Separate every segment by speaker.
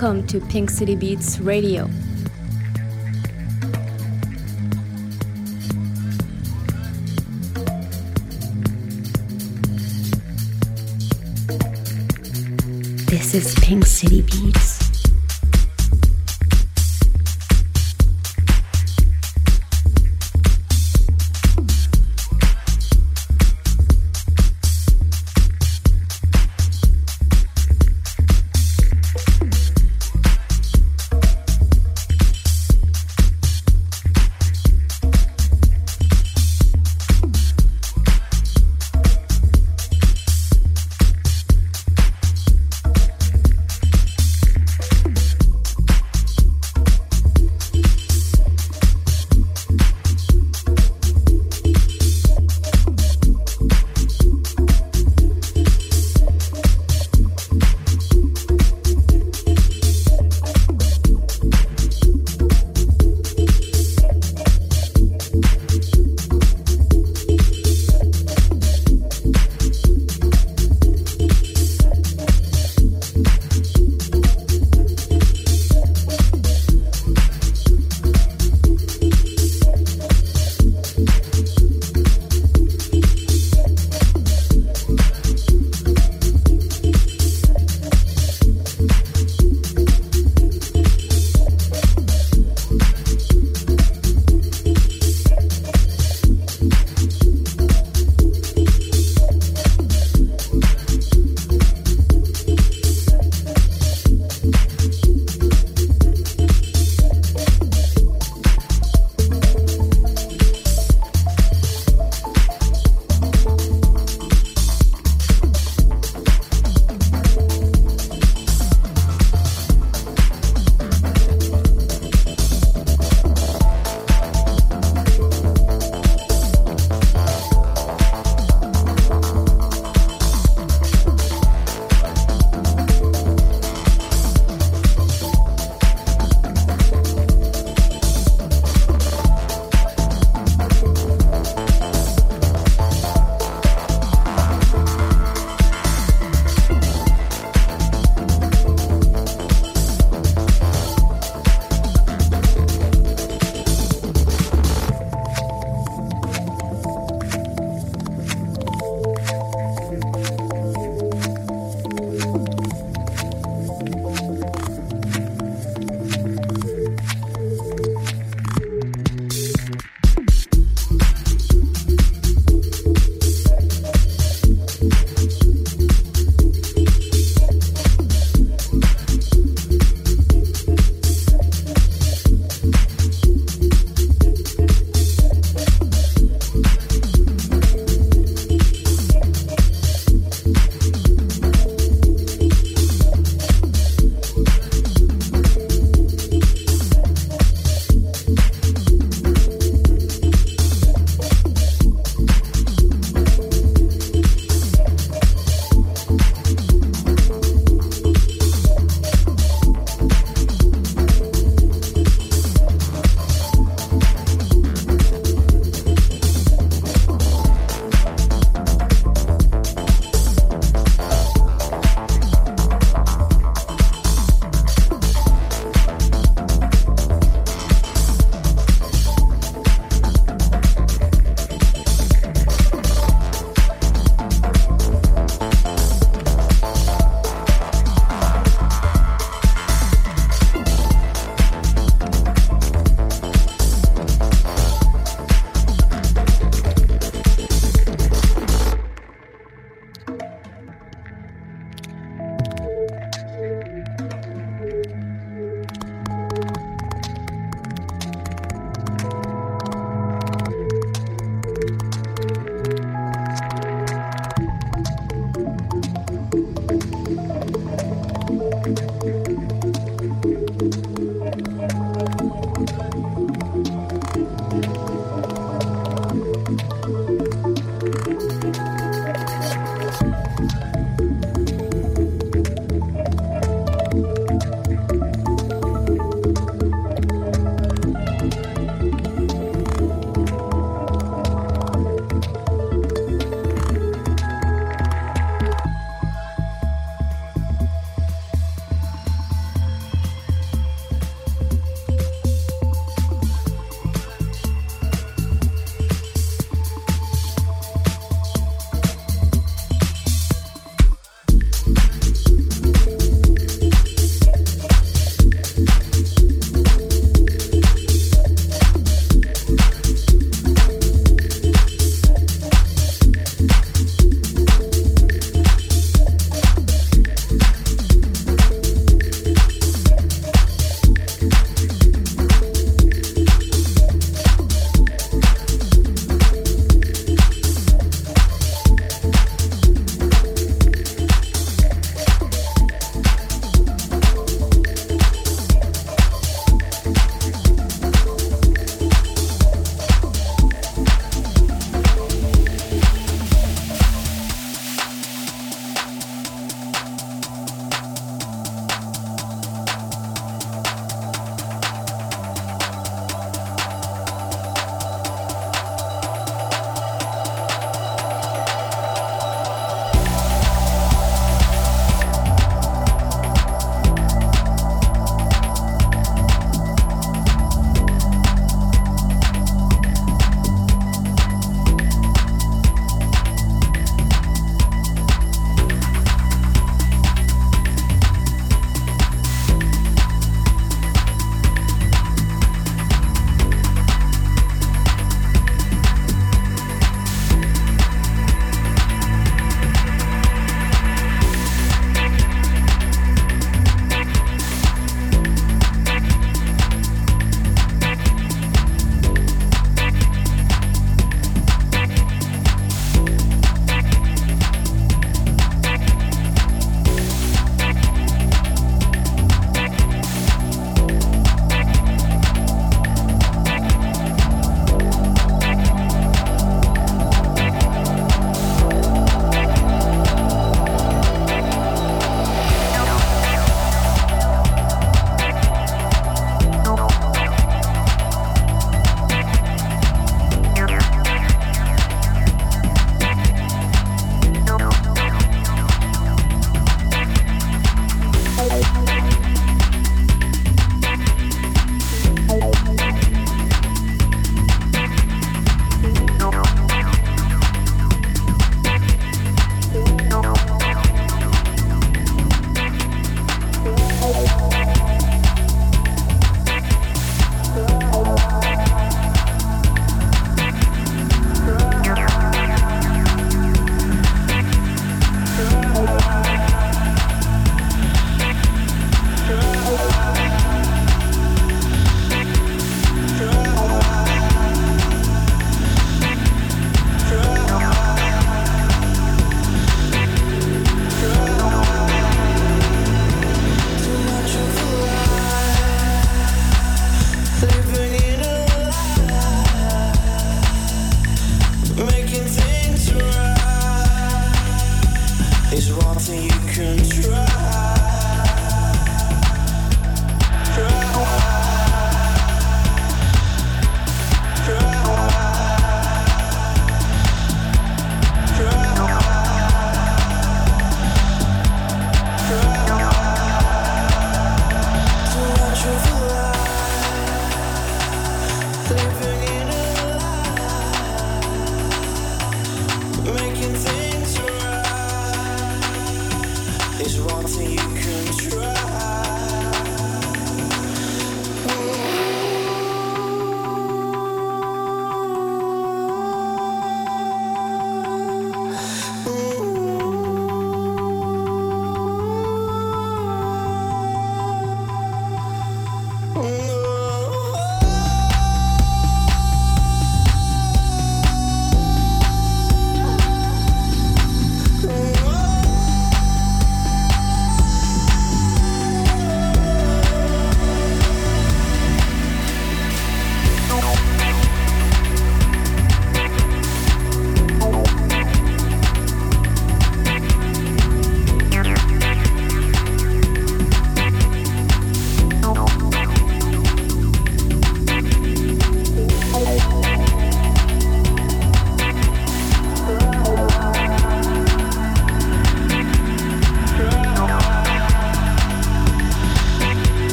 Speaker 1: Welcome to Pink City Beats Radio.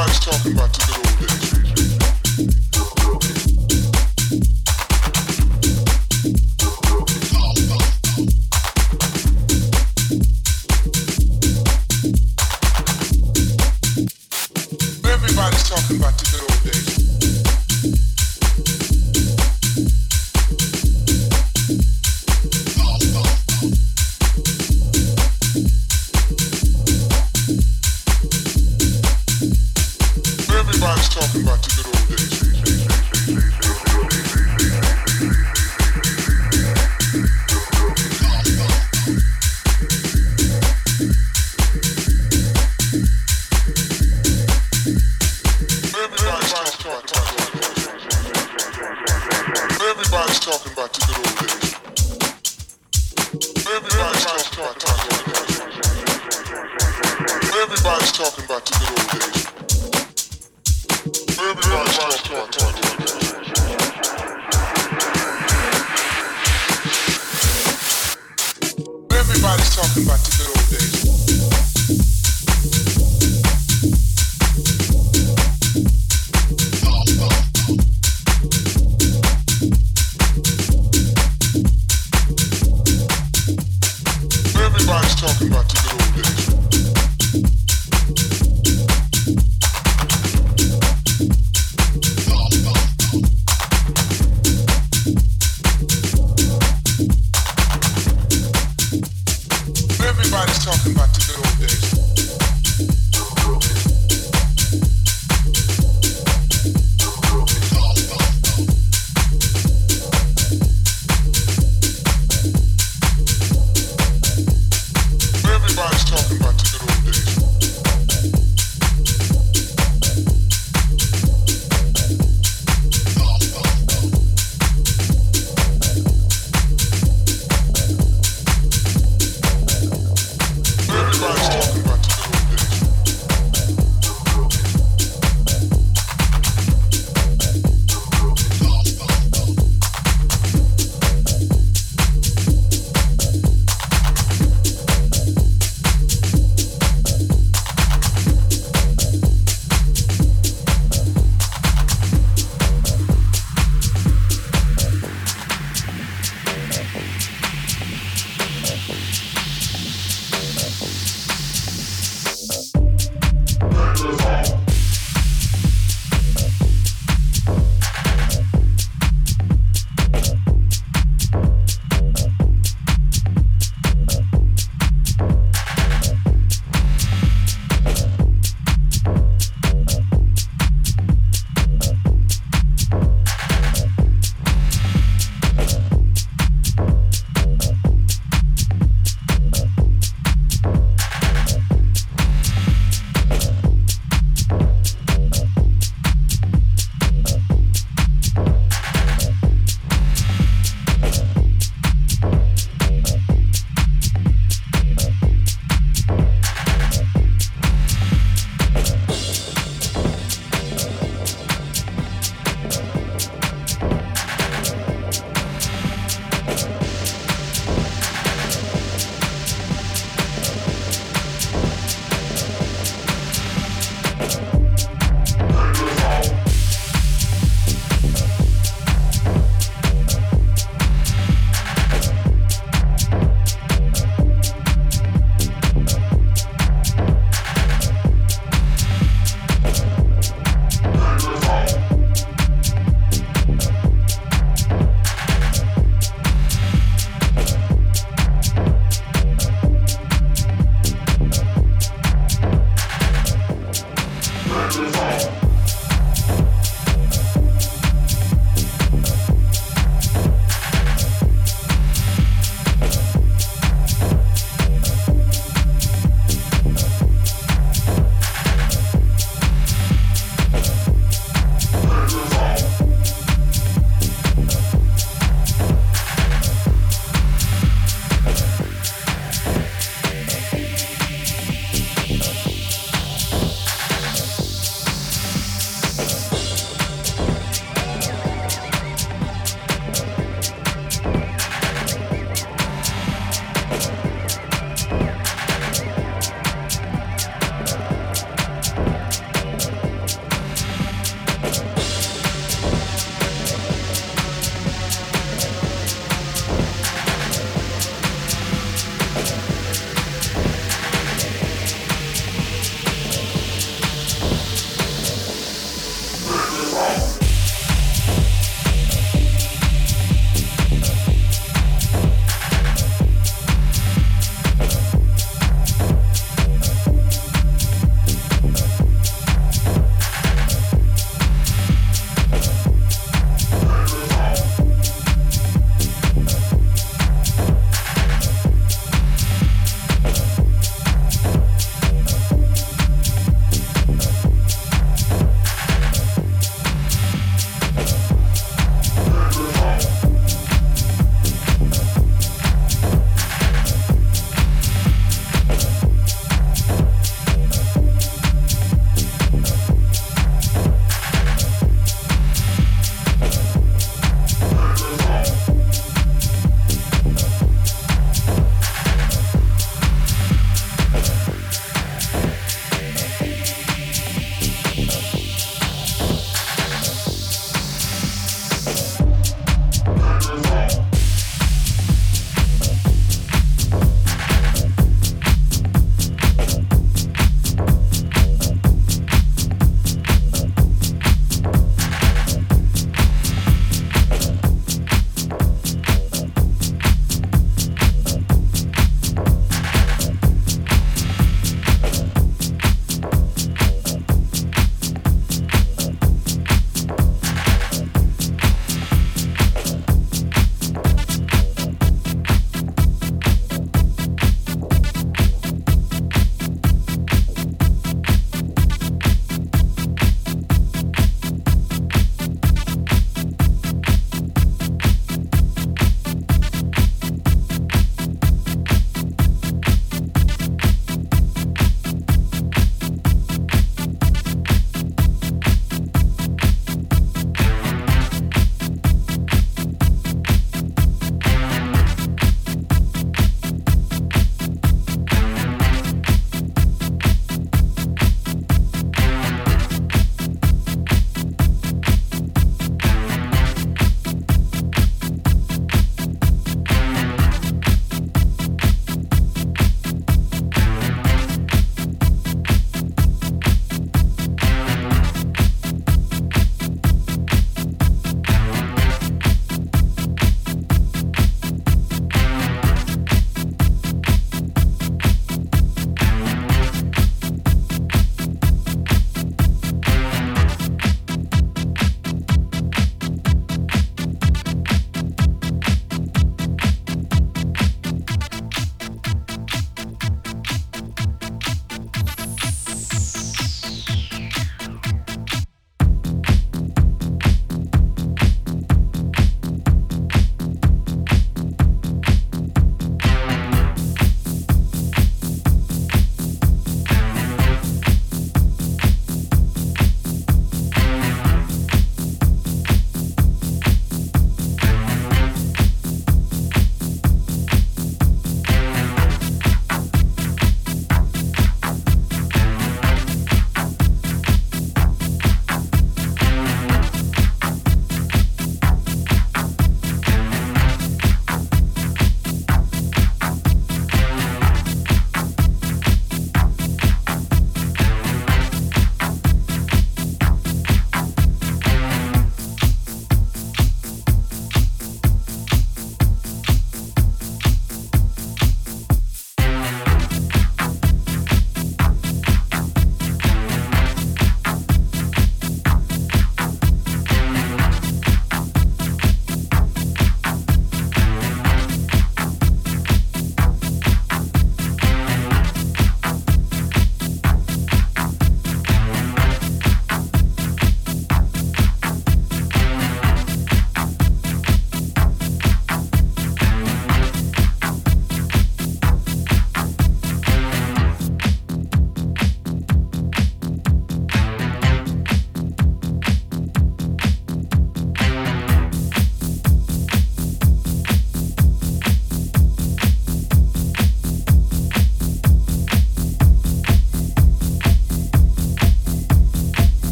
Speaker 2: Everybody's talking about the good old days.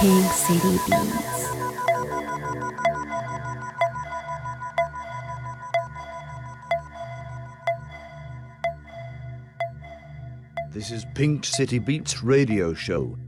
Speaker 1: Pink City Beats.
Speaker 3: This is Pink City Beats radio show.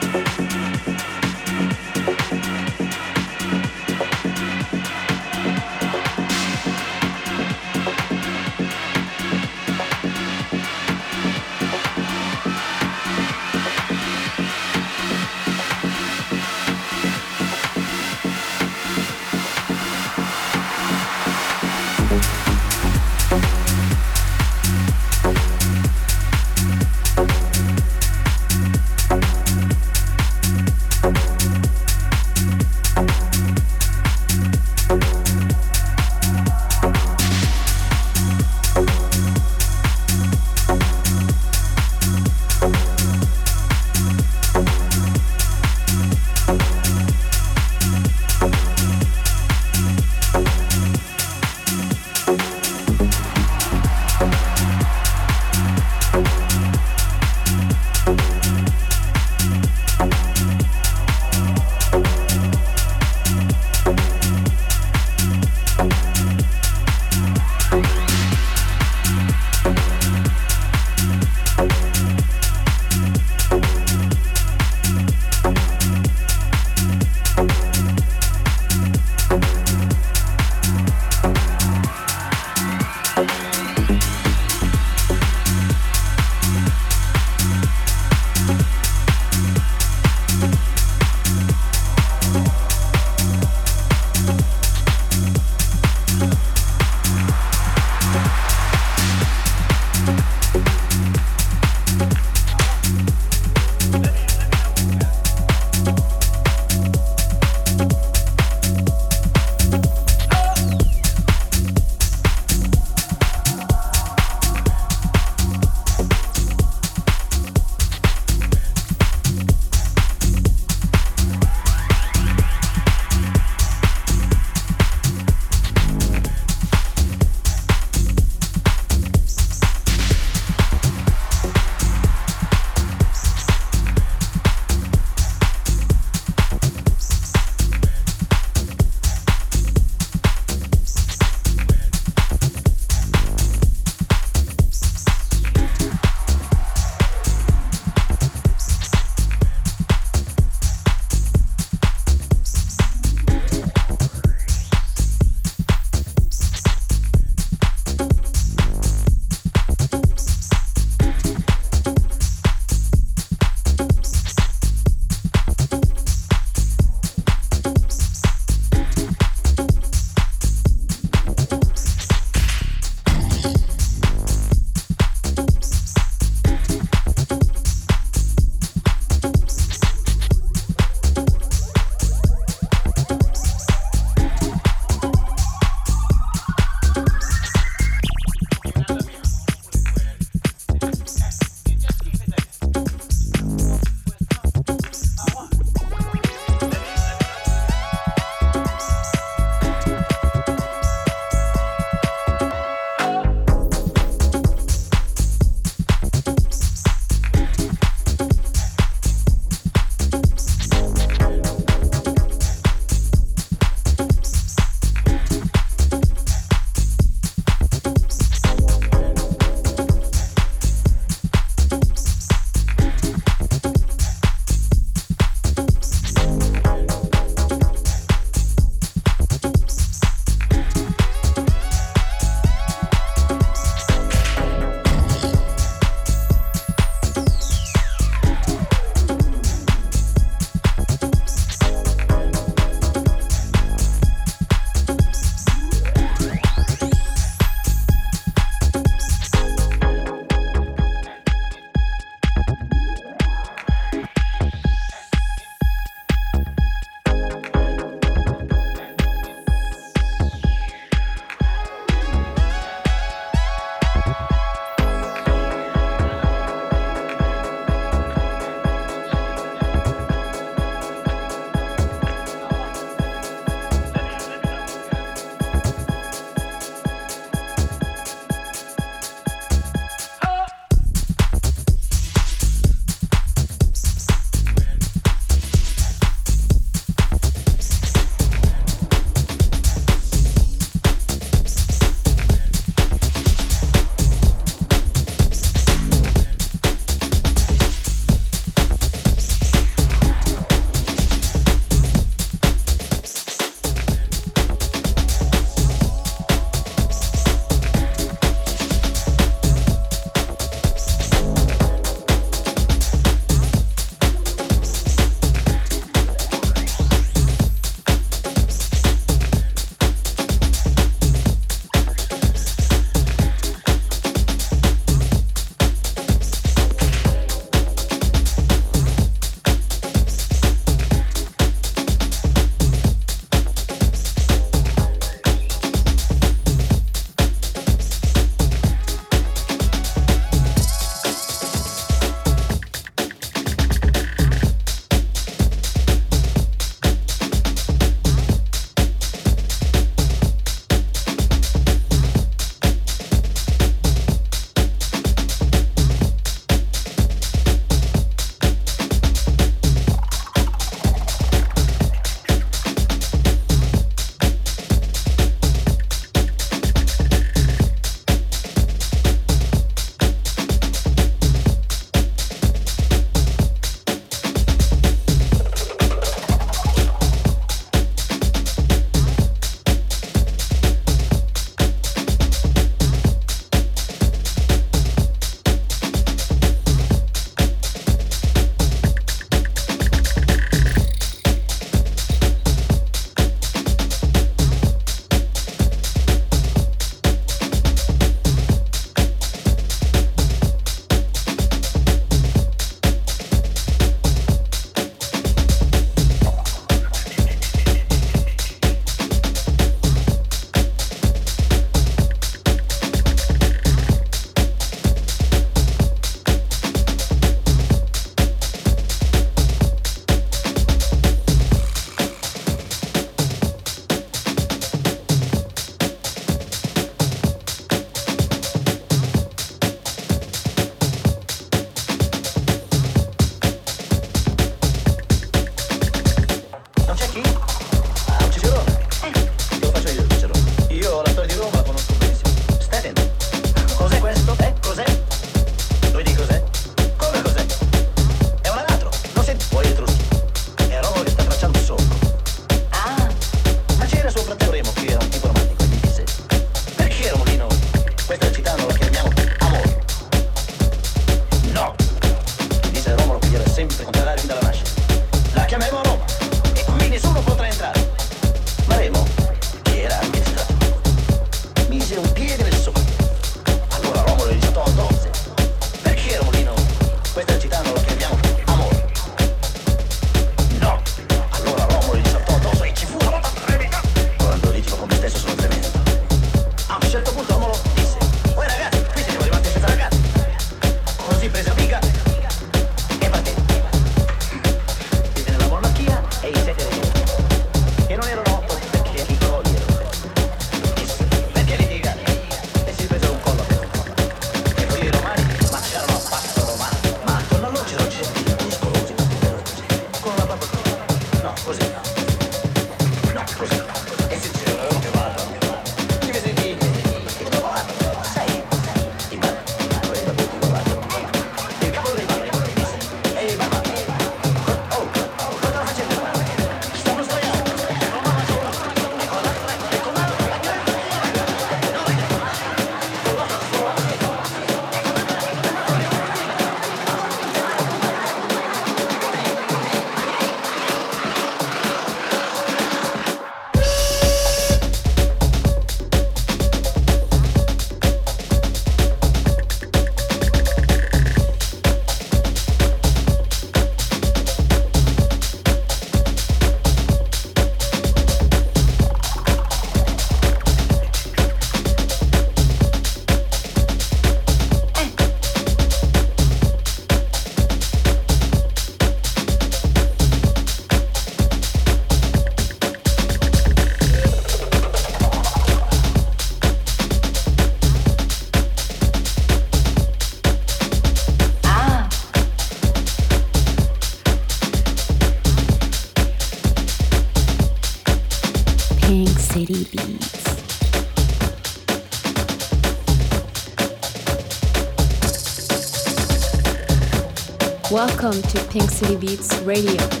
Speaker 3: Welcome to Pink City Beats Radio.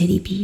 Speaker 1: City Beats.